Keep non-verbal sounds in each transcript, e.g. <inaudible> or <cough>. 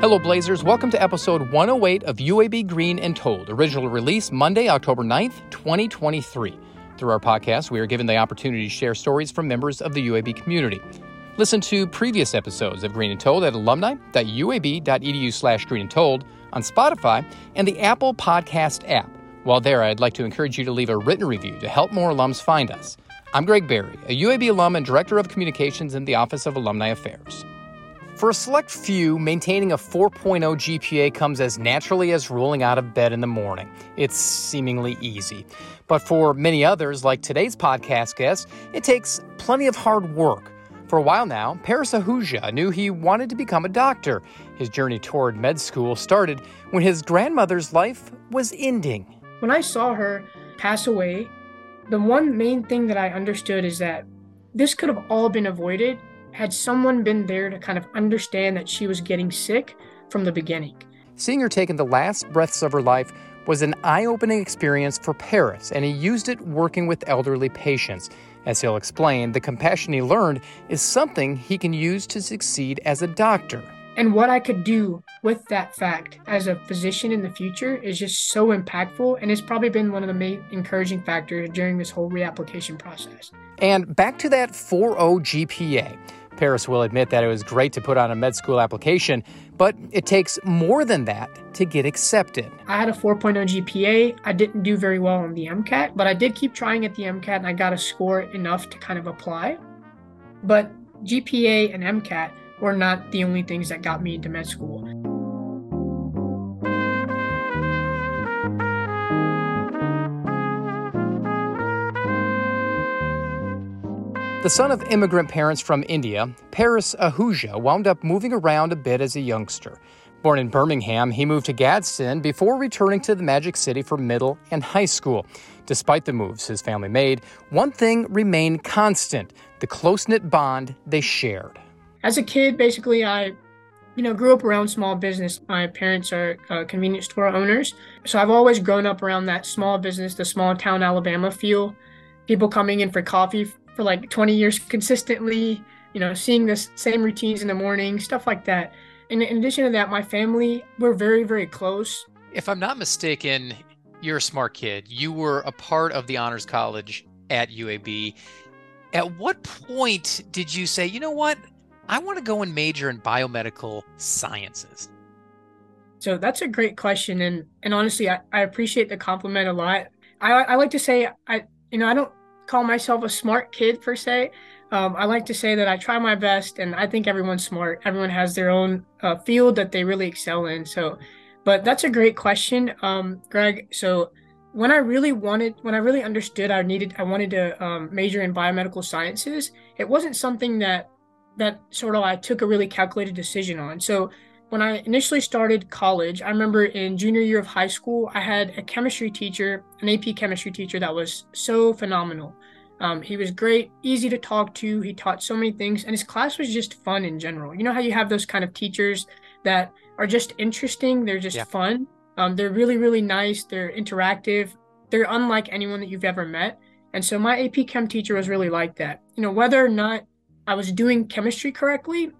Hello, Blazers. Welcome to episode 108 of UAB Green and Told, original release Monday, October 9th, 2023. Through our podcast, we are given the opportunity to share stories from members of the UAB community. Listen to previous episodes of Green and Told at alumni.uab.edu slash green and told on Spotify and the Apple Podcast app. While there, I'd like to encourage you to leave a written review to help more alums find us. I'm Greg Berry, a UAB alum and Director of Communications in the Office of Alumni Affairs. For a select few, maintaining a 4.0 GPA comes as naturally as rolling out of bed in the morning. It's seemingly easy. But for many others, like today's podcast guest, it takes plenty of hard work. For a while now, Paras Ahuja knew he wanted to become a doctor. His journey toward med school started when his grandmother's life was ending. When I saw her pass away, the one main thing that I understood is that this could have all been avoided had someone been there to kind of understand that she was getting sick from the beginning. Seeing her taking the last breaths of her life was an eye opening experience for Paras, and he used it working with elderly patients. As he'll explain, the compassion he learned is something he can use to succeed as a doctor. And what I could do with that fact as a physician in the future is just so impactful, and it's probably been one of the main encouraging factors during this whole reapplication process. And back to that 4.0 GPA. Paras will admit that it was great to put on a med school application, but it takes more than that to get accepted. I had a 4.0 GPA. I didn't do very well on the MCAT, but I did keep trying at the MCAT and I got a score enough to kind of apply. But GPA and MCAT were not the only things that got me into med school. The son of immigrant parents from India, Paras Ahuja wound up moving around a bit as a youngster. Born in Birmingham, he moved to Gadsden before returning to the Magic City for middle and high school. Despite the moves his family made, one thing remained constant the close knit bond they shared. As a kid, basically, I you know, grew up around small business. My parents are uh, convenience store owners. So I've always grown up around that small business, the small town Alabama feel. People coming in for coffee for like 20 years consistently, you know, seeing the same routines in the morning, stuff like that. And in addition to that, my family, we're very, very close. If I'm not mistaken, you're a smart kid. You were a part of the Honors College at UAB. At what point did you say, you know what? I want to go and major in biomedical sciences? So that's a great question. And and honestly, I, I appreciate the compliment a lot. I, I like to say I you know, I don't call myself a smart kid per se. Um, I like to say that I try my best, and I think everyone's smart. Everyone has their own uh, field that they really excel in. So, but that's a great question, um, Greg. So, when I really wanted, when I really understood, I needed, I wanted to um, major in biomedical sciences. It wasn't something that that sort of I took a really calculated decision on. So, when I initially started college, I remember in junior year of high school, I had a chemistry teacher, an AP chemistry teacher that was so phenomenal. Um, he was great, easy to talk to. He taught so many things, and his class was just fun in general. You know how you have those kind of teachers that are just interesting, they're just yeah. fun. Um, they're really, really nice, they're interactive, they're unlike anyone that you've ever met. And so my AP Chem teacher was really like that. You know, whether or not I was doing chemistry correctly,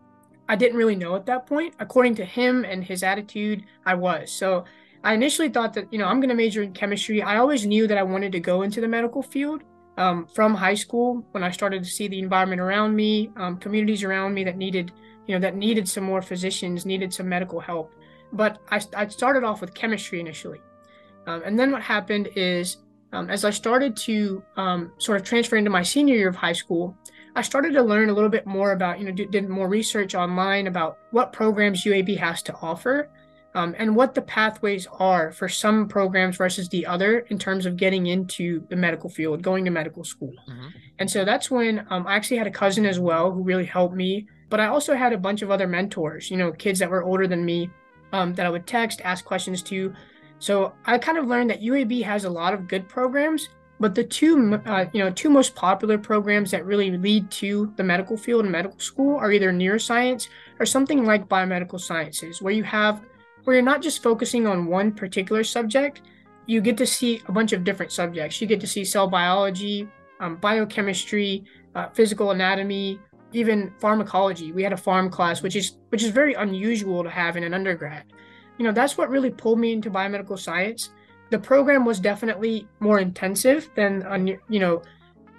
I didn't really know at that point. According to him and his attitude, I was. So I initially thought that, you know, I'm going to major in chemistry. I always knew that I wanted to go into the medical field um, from high school when I started to see the environment around me, um, communities around me that needed, you know, that needed some more physicians, needed some medical help. But I, I started off with chemistry initially. Um, and then what happened is, um, as I started to um, sort of transfer into my senior year of high school, I started to learn a little bit more about, you know, did, did more research online about what programs UAB has to offer um, and what the pathways are for some programs versus the other in terms of getting into the medical field, going to medical school. Mm-hmm. And so that's when um, I actually had a cousin as well who really helped me. But I also had a bunch of other mentors, you know, kids that were older than me um, that I would text, ask questions to. So I kind of learned that UAB has a lot of good programs, but the two, uh, you know, two most popular programs that really lead to the medical field and medical school are either neuroscience or something like biomedical sciences, where you have, where you're not just focusing on one particular subject, you get to see a bunch of different subjects. You get to see cell biology, um, biochemistry, uh, physical anatomy, even pharmacology. We had a pharm class, which is which is very unusual to have in an undergrad. You know, that's what really pulled me into biomedical science. The program was definitely more intensive than you know,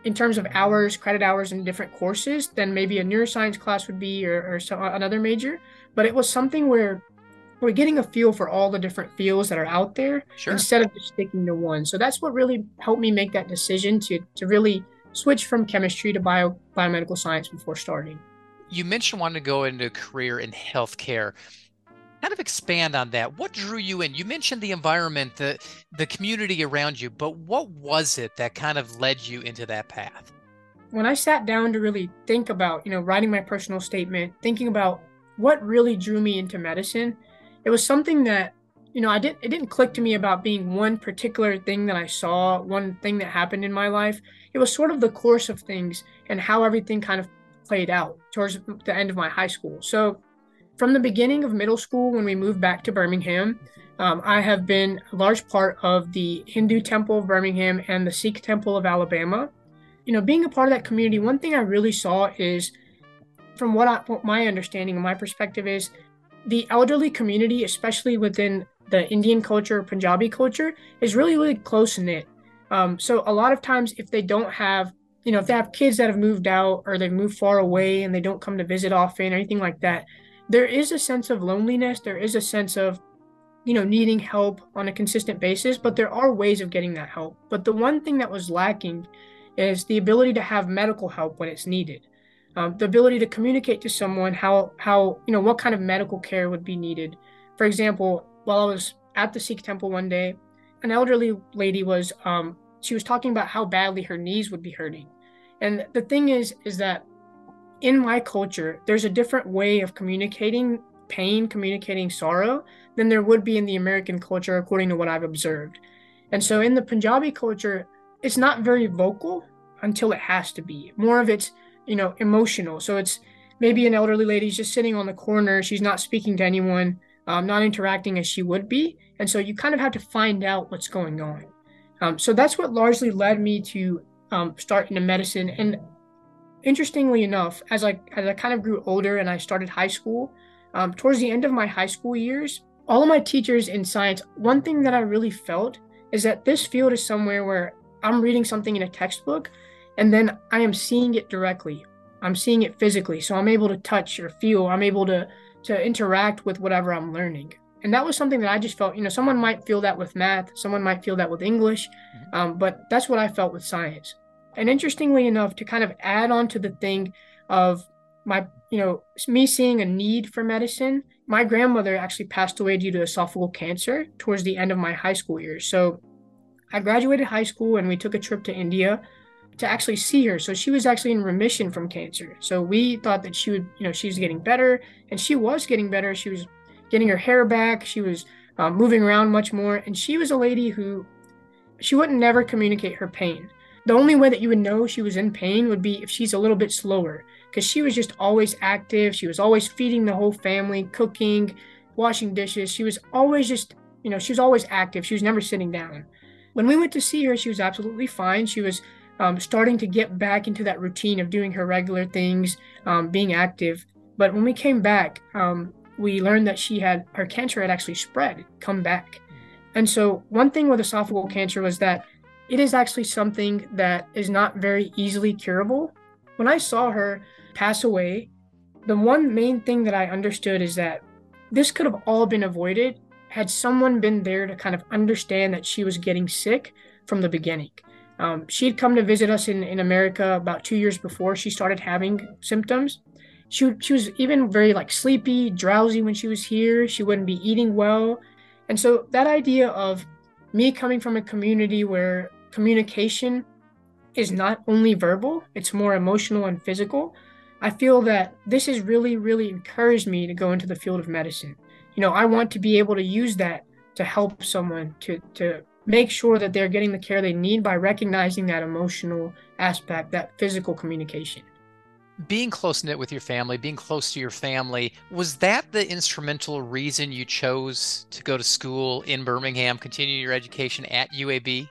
in terms of hours, credit hours, and different courses than maybe a neuroscience class would be or, or so, another major. But it was something where we're getting a feel for all the different fields that are out there sure. instead of just sticking to one. So that's what really helped me make that decision to to really switch from chemistry to bio biomedical science before starting. You mentioned wanting to go into a career in healthcare. Kind of expand on that. What drew you in? You mentioned the environment, the the community around you, but what was it that kind of led you into that path? When I sat down to really think about, you know, writing my personal statement, thinking about what really drew me into medicine, it was something that you know, I didn't it didn't click to me about being one particular thing that I saw, one thing that happened in my life. It was sort of the course of things and how everything kind of played out towards the end of my high school. So, from the beginning of middle school, when we moved back to Birmingham, um, I have been a large part of the Hindu Temple of Birmingham and the Sikh Temple of Alabama. You know, being a part of that community, one thing I really saw is, from what, I, what my understanding and my perspective is, the elderly community, especially within the Indian culture, Punjabi culture, is really, really close knit. Um, so a lot of times, if they don't have, you know, if they have kids that have moved out or they've moved far away and they don't come to visit often or anything like that, there is a sense of loneliness. There is a sense of, you know, needing help on a consistent basis, but there are ways of getting that help. But the one thing that was lacking is the ability to have medical help when it's needed. Um, the ability to communicate to someone how how you know what kind of medical care would be needed. For example, while I was at the Sikh temple one day, an elderly lady was um, she was talking about how badly her knees would be hurting. And the thing is, is that in my culture, there's a different way of communicating pain, communicating sorrow than there would be in the American culture, according to what I've observed. And so in the Punjabi culture, it's not very vocal until it has to be. More of it's, you know, emotional. So it's maybe an elderly lady's just sitting on the corner, she's not speaking to anyone um, not interacting as she would be. And so you kind of have to find out what's going on. Um, so that's what largely led me to um, start into medicine. And interestingly enough, as I as I kind of grew older and I started high school, um, towards the end of my high school years, all of my teachers in science, one thing that I really felt is that this field is somewhere where I'm reading something in a textbook, and then I am seeing it directly. I'm seeing it physically, so I'm able to touch or feel. I'm able to to interact with whatever I'm learning. And that was something that I just felt, you know, someone might feel that with math, someone might feel that with English, mm-hmm. um, but that's what I felt with science. And interestingly enough, to kind of add on to the thing of my, you know, me seeing a need for medicine, my grandmother actually passed away due to esophageal cancer towards the end of my high school years. So I graduated high school and we took a trip to India to actually see her. So she was actually in remission from cancer. So we thought that she would, you know, she was getting better, and she was getting better. She was getting her hair back. She was uh, moving around much more, and she was a lady who she wouldn't never communicate her pain. The only way that you would know she was in pain would be if she's a little bit slower, because she was just always active. She was always feeding the whole family, cooking, washing dishes. She was always just, you know, she was always active. She was never sitting down. When we went to see her, she was absolutely fine. She was um, starting to get back into that routine of doing her regular things, um, being active. But when we came back, um, we learned that she had her cancer had actually spread, come back. And so, one thing with esophageal cancer was that it is actually something that is not very easily curable. When I saw her pass away, the one main thing that I understood is that this could have all been avoided had someone been there to kind of understand that she was getting sick from the beginning. Um, she had come to visit us in, in America about two years before she started having symptoms. She, she was even very like sleepy, drowsy when she was here. She wouldn't be eating well. And so that idea of me coming from a community where communication is not only verbal, it's more emotional and physical. I feel that this has really, really encouraged me to go into the field of medicine. You know, I want to be able to use that to help someone to to make sure that they're getting the care they need by recognizing that emotional aspect, that physical communication. Being close knit with your family, being close to your family, was that the instrumental reason you chose to go to school in Birmingham, continue your education at UAB?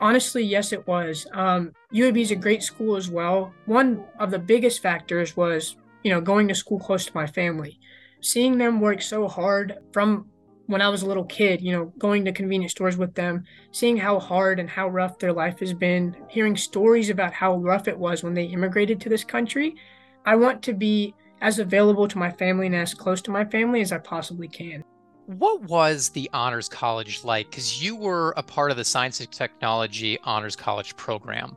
Honestly, yes, it was. Um, UAB is a great school as well. One of the biggest factors was, you know, going to school close to my family. Seeing them work so hard from when I was a little kid, you know, going to convenience stores with them, seeing how hard and how rough their life has been, hearing stories about how rough it was when they immigrated to this country. I want to be as available to my family and as close to my family as I possibly can. What was the Honors College like? Because you were a part of the Science and Technology Honors College program.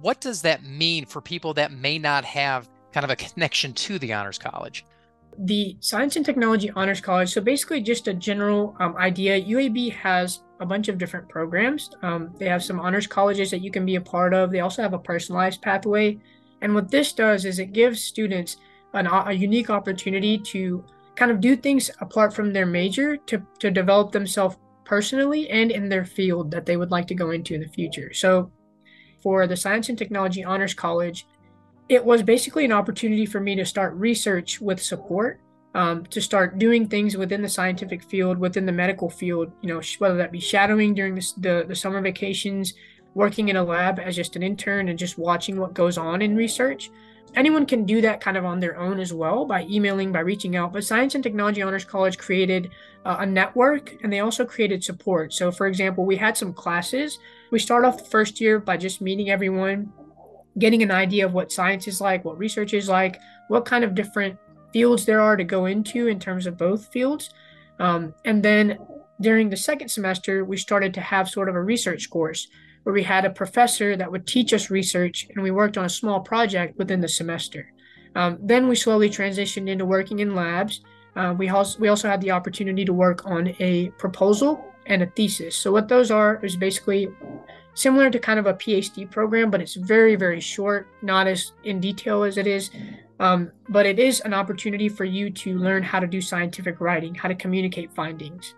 What does that mean for people that may not have kind of a connection to the Honors College? The Science and Technology Honors College. So basically, just a general um, idea. UAB has a bunch of different programs. Um, they have some honors colleges that you can be a part of. They also have a personalized pathway. And what this does is it gives students an, a unique opportunity to kind of do things apart from their major to, to develop themselves personally and in their field that they would like to go into in the future. So for the Science and Technology Honors College, it was basically an opportunity for me to start research with support um, to start doing things within the scientific field within the medical field you know whether that be shadowing during the, the, the summer vacations working in a lab as just an intern and just watching what goes on in research. Anyone can do that kind of on their own as well by emailing by reaching out but science and technology honors college created uh, a network and they also created support. So for example we had some classes. We start off the first year by just meeting everyone getting an idea of what science is like, what research is like, what kind of different fields there are to go into in terms of both fields. Um, and then during the second semester, we started to have sort of a research course where we had a professor that would teach us research and we worked on a small project within the semester. Um, then we slowly transitioned into working in labs. Uh, we, also, we also had the opportunity to work on a proposal and a thesis. So, what those are is basically similar to kind of a PhD program, but it's very, very short, not as in detail as it is. Um, but it is an opportunity for you to learn how to do scientific writing, how to communicate findings.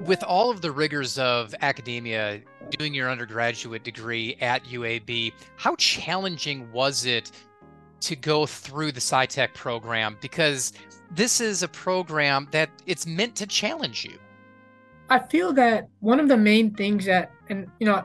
With all of the rigors of academia, doing your undergraduate degree at UAB, how challenging was it to go through the SciTech program? Because this is a program that it's meant to challenge you. I feel that one of the main things that, and you know,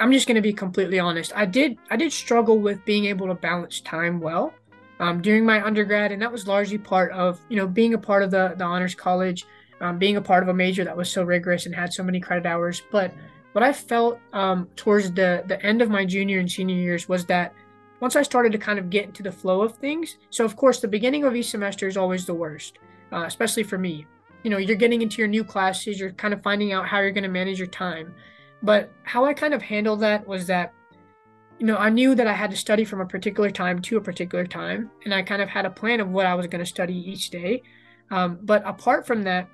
I'm just going to be completely honest. I did I did struggle with being able to balance time well um, during my undergrad, and that was largely part of you know being a part of the the honors college, um, being a part of a major that was so rigorous and had so many credit hours. But what I felt um, towards the the end of my junior and senior years was that once I started to kind of get into the flow of things. So of course, the beginning of each semester is always the worst, uh, especially for me. You know, you're getting into your new classes, you're kind of finding out how you're going to manage your time. But how I kind of handled that was that, you know, I knew that I had to study from a particular time to a particular time, and I kind of had a plan of what I was going to study each day. Um, but apart from that,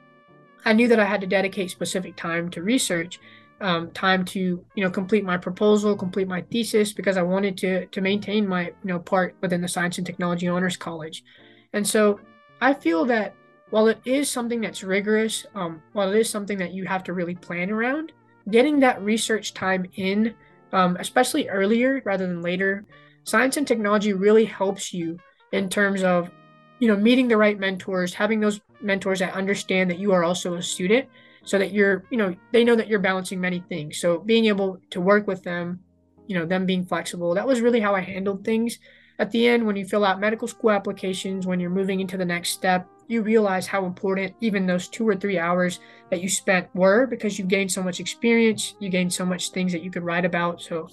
I knew that I had to dedicate specific time to research, um, time to you know complete my proposal, complete my thesis, because I wanted to to maintain my you know part within the Science and Technology Honors College. And so I feel that while it is something that's rigorous, um, while it is something that you have to really plan around, getting that research time in, um, especially earlier rather than later, science and technology really helps you in terms of, you know, meeting the right mentors, having those mentors that understand that you are also a student, so that you're, you know, they know that you're balancing many things. So being able to work with them, you know, them being flexible, that was really how I handled things. At the end, when you fill out medical school applications, when you're moving into the next step, you realize how important even those two or three hours that you spent were because you gained so much experience, you gained so much things that you could write about. So,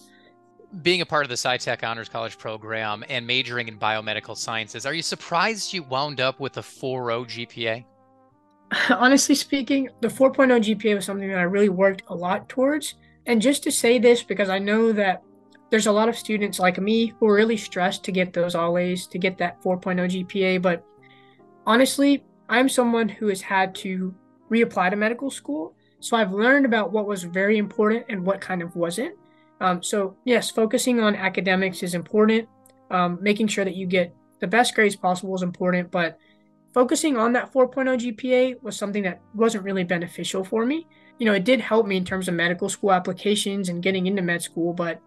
being a part of the SciTech Honors College program and majoring in biomedical sciences, are you surprised you wound up with a 4.0 GPA? <laughs> Honestly speaking, the 4.0 GPA was something that I really worked a lot towards. And just to say this, because I know that there's a lot of students like me who are really stressed to get those all A's, to get that 4.0 GPA, but honestly, I'm someone who has had to reapply to medical school. So I've learned about what was very important and what kind of wasn't. Um, so, yes, focusing on academics is important. Um, making sure that you get the best grades possible is important. But focusing on that 4.0 GPA was something that wasn't really beneficial for me. You know, it did help me in terms of medical school applications and getting into med school. But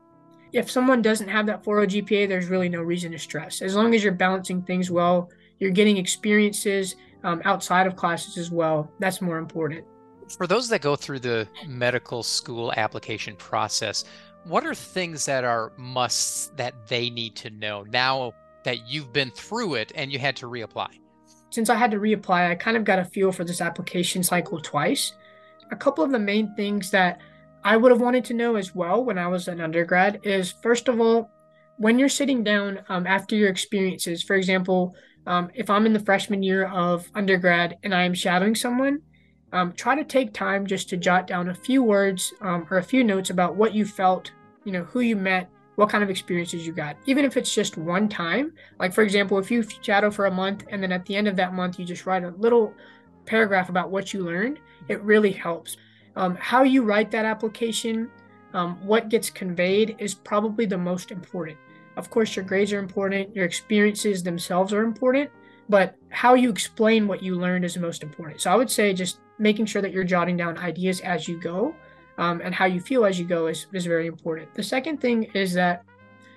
if someone doesn't have that 4.0 GPA, there's really no reason to stress. As long as you're balancing things well, you're getting experiences um, outside of classes as well. That's more important. For those that go through the medical school application process, what are things that are musts that they need to know now that you've been through it and you had to reapply? Since I had to reapply, I kind of got a feel for this application cycle twice. A couple of the main things that I would have wanted to know as well when I was an undergrad is first of all, when you're sitting down um, after your experiences, for example, um, if I'm in the freshman year of undergrad and I am shadowing someone, um, try to take time just to jot down a few words um, or a few notes about what you felt, you know, who you met, what kind of experiences you got, even if it's just one time. Like, for example, if you shadow for a month and then at the end of that month, you just write a little paragraph about what you learned, it really helps. Um, how you write that application, um, what gets conveyed is probably the most important. Of course, your grades are important, your experiences themselves are important, but how you explain what you learned is most important. So I would say just making sure that you're jotting down ideas as you go um, and how you feel as you go is, is very important. The second thing is that,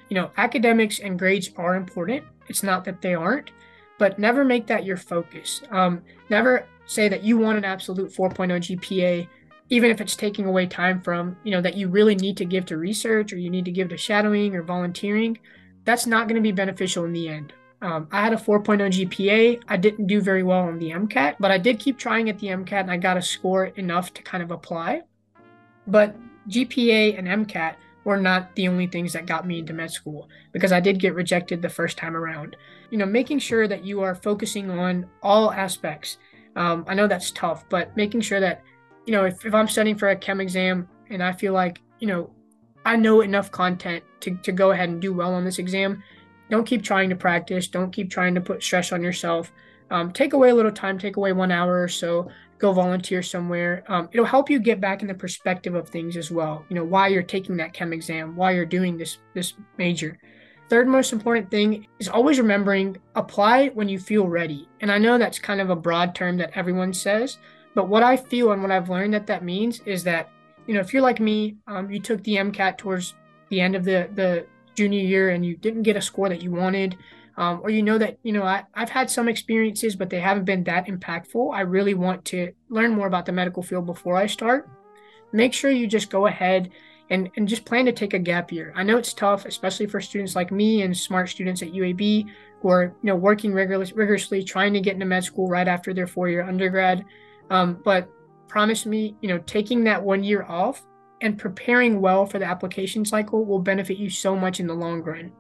you know, academics and grades are important. It's not that they aren't, but never make that your focus. Um, never say that you want an absolute 4.0 GPA even if it's taking away time from you know that you really need to give to research or you need to give to shadowing or volunteering that's not going to be beneficial in the end. Um, i had a 4.0 gpa i didn't do very well on the mcat but i did keep trying at the mcat and i got a score enough to kind of apply. But gpa and mcat were not the only things that got me into med school because i did get rejected the first time around. You know making sure that you are focusing on all aspects. Um, i know that's tough but making sure that you know, if, if I'm studying for a chem exam and I feel like, you know, I know enough content to, to go ahead and do well on this exam, don't keep trying to practice. Don't keep trying to put stress on yourself. Um, take away a little time, take away one hour or so, go volunteer somewhere. Um, it'll help you get back in the perspective of things as well. You know, why you're taking that chem exam, why you're doing this this major. Third most important thing is always remembering apply when you feel ready. And I know that's kind of a broad term that everyone says, but what I feel and what I've learned that that means is that, you know, if you're like me, um, you took the MCAT towards the end of the, the junior year and you didn't get a score that you wanted, um, or you know that, you know, I, I've had some experiences, but they haven't been that impactful. I really want to learn more about the medical field before I start. Make sure you just go ahead and, and just plan to take a gap year. I know it's tough, especially for students like me and smart students at UAB who are, you know, working rigorous, rigorously, trying to get into med school right after their four-year undergrad. Um, but promise me, you know, taking that one year off and preparing well for the application cycle will benefit you so much in the long run.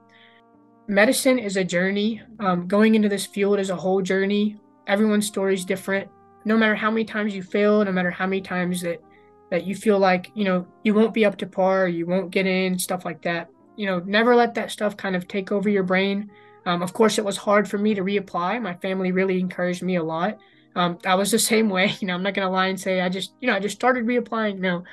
Medicine is a journey. Um, going into this field is a whole journey. Everyone's story is different. No matter how many times you fail, no matter how many times that that you feel like you know you won't be up to par, you won't get in, stuff like that. You know, never let that stuff kind of take over your brain. Um, of course, it was hard for me to reapply. My family really encouraged me a lot. Um, I was the same way. <laughs> You know, I'm not gonna lie and say I just, you know, I just started reapplying. No,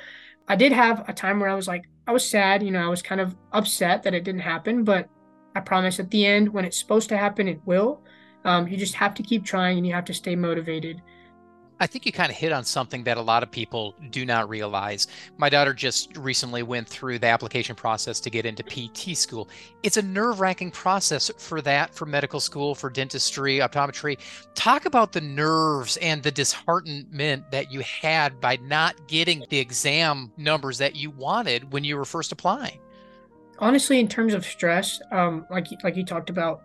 I did have a time where I was like, I was sad. You know, I was kind of upset that it didn't happen, but I promise at the end, when it's supposed to happen, it will. Um, you just have to keep trying and you have to stay motivated. I think you kind of hit on something that a lot of people do not realize. My daughter just recently went through the application process to get into PT school. It's a nerve wracking process for that, for medical school, for dentistry, optometry. Talk about the nerves and the disheartenment that you had by not getting the exam numbers that you wanted when you were first applying. Honestly, in terms of stress, um, like like you talked about,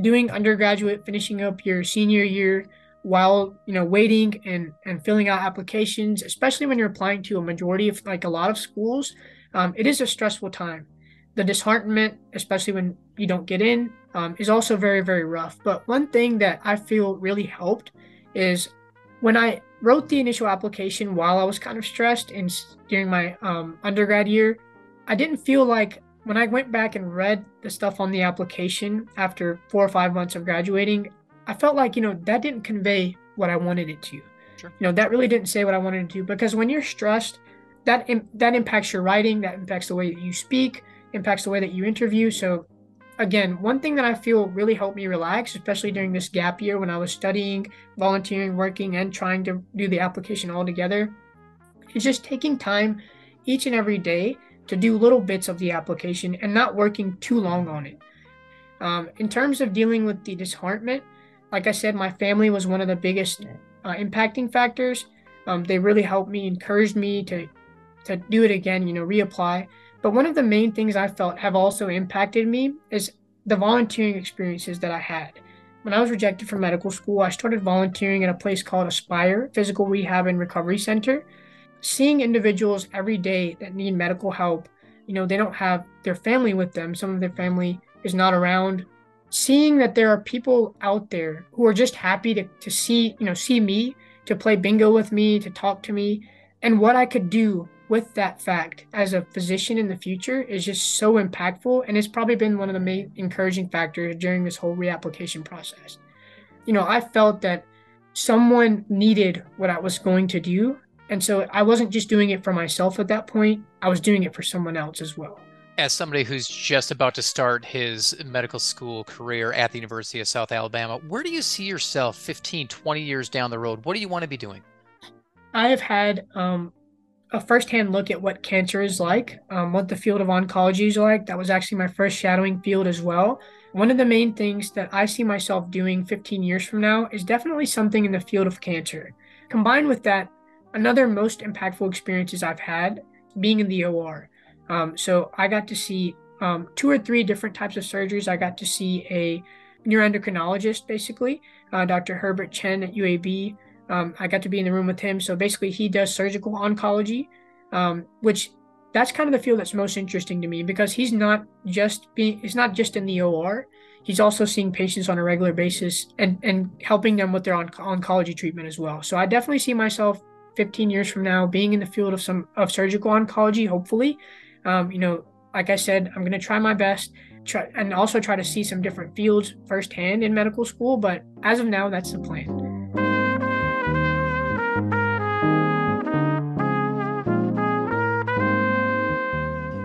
doing undergraduate, finishing up your senior year while you know waiting and and filling out applications especially when you're applying to a majority of like a lot of schools um, it is a stressful time. The disheartenment especially when you don't get in um, is also very very rough. But one thing that i feel really helped is when i wrote the initial application while i was kind of stressed and during my um, undergrad year i didn't feel like when i went back and read the stuff on the application after four or five months of graduating I felt like, you know, that didn't convey what I wanted it to. Sure. You know, that really didn't say what I wanted it to because when you're stressed, that Im- that impacts your writing, that impacts the way that you speak, impacts the way that you interview. So again, one thing that I feel really helped me relax, especially during this gap year when I was studying, volunteering, working, and trying to do the application all together, is just taking time each and every day to do little bits of the application and not working too long on it. Um, in terms of dealing with the disheartenment, like I said, my family was one of the biggest uh, impacting factors. Um, they really helped me, encouraged me to to do it again, you know, reapply. But one of the main things I felt have also impacted me is the volunteering experiences that I had. When I was rejected from medical school, I started volunteering at a place called Aspire Physical Rehab and Recovery Center. Seeing individuals every day that need medical help, you know, they don't have their family with them, some of their family is not around. Seeing that there are people out there who are just happy to, to see, you know, see me, to play bingo with me, to talk to me, and what I could do with that fact as a physician in the future is just so impactful. And it's probably been one of the main encouraging factors during this whole reapplication process. You know i felt that someone needed what i was going to do. And so i wasn't just doing it for myself at that point. I was doing it for someone else as well as somebody who's just about to start his medical school career at the University of South Alabama, where do you see yourself 15, 20 years down the road? What do you want to be doing? I have had um, a firsthand look at what cancer is like, um, what the field of oncology is like. That was actually my first shadowing field as well. One of the main things that I see myself doing 15 years from now is definitely something in the field of cancer. Combined with that, another most impactful experiences I've had being in the OR. Um, so I got to see um, two or three different types of surgeries. I got to see a neuroendocrinologist, basically, uh, Dr. Herbert Chen at UAB. Um, I got to be in the room with him. So basically, he does surgical oncology, um, which that's kind of the field that's most interesting to me because he's not just being it's not just in the OR. He's also seeing patients on a regular basis and and helping them with their on- oncology treatment as well. So I definitely see myself 15 years from now being in the field of some of surgical oncology. Hopefully, um, you know, like I said, I'm going to try my best. Try, and also try to see some different fields firsthand in medical school. But as of now, that's the plan.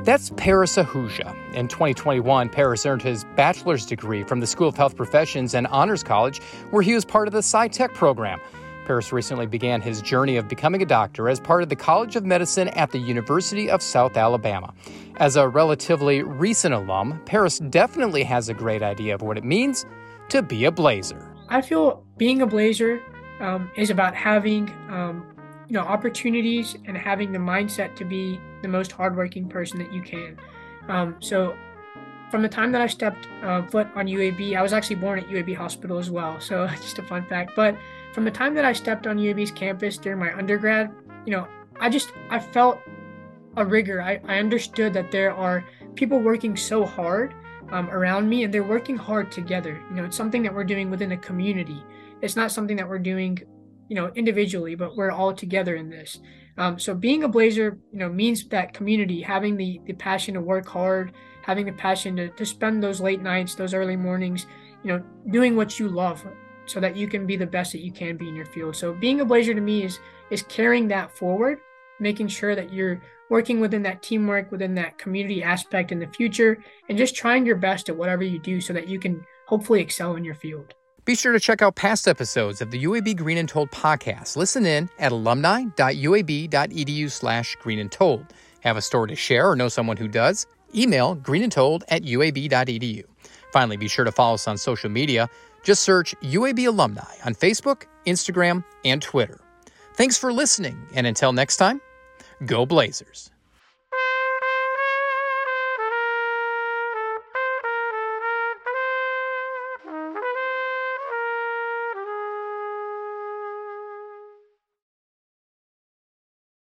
That's Paras Ahuja. In 2021, Paras earned his bachelor's degree from the School of Health Professions and Honors College, where he was part of the SciTech program. Paras recently began his journey of becoming a doctor as part of the College of Medicine at the University of South Alabama. As a relatively recent alum, Paras definitely has a great idea of what it means to be a blazer. I feel being a blazer um, is about having um, you know opportunities and having the mindset to be the most hardworking person that you can. Um, so from the time that I stepped uh, foot on UAB, I was actually born at UAB Hospital as well. So <laughs> just a fun fact. But from the time that I stepped on UAB's campus during my undergrad, you know, I just I felt a rigor. I, I understood that there are people working so hard um, around me and they're working hard together. You know, it's something that we're doing within a community. It's not something that we're doing you know, individually, but we're all together in this. Um, so being a Blazer, you know, means that community, having the the passion to work hard, having the passion to, to spend those late nights, those early mornings, you know, doing what you love so that you can be the best that you can be in your field. So being a Blazer to me is is carrying that forward, making sure that you're working within that teamwork, within that community aspect in the future, and just trying your best at whatever you do so that you can hopefully excel in your field. Be sure to check out past episodes of the UAB Green and Told podcast. Listen in at alumni.uab.edu slash green and told. Have a story to share or know someone who does? Email greenandtold at uab.edu. Finally, be sure to follow us on social media. Just search UAB Alumni on Facebook, Instagram, and Twitter. Thanks for listening, and until next time, go Blazers.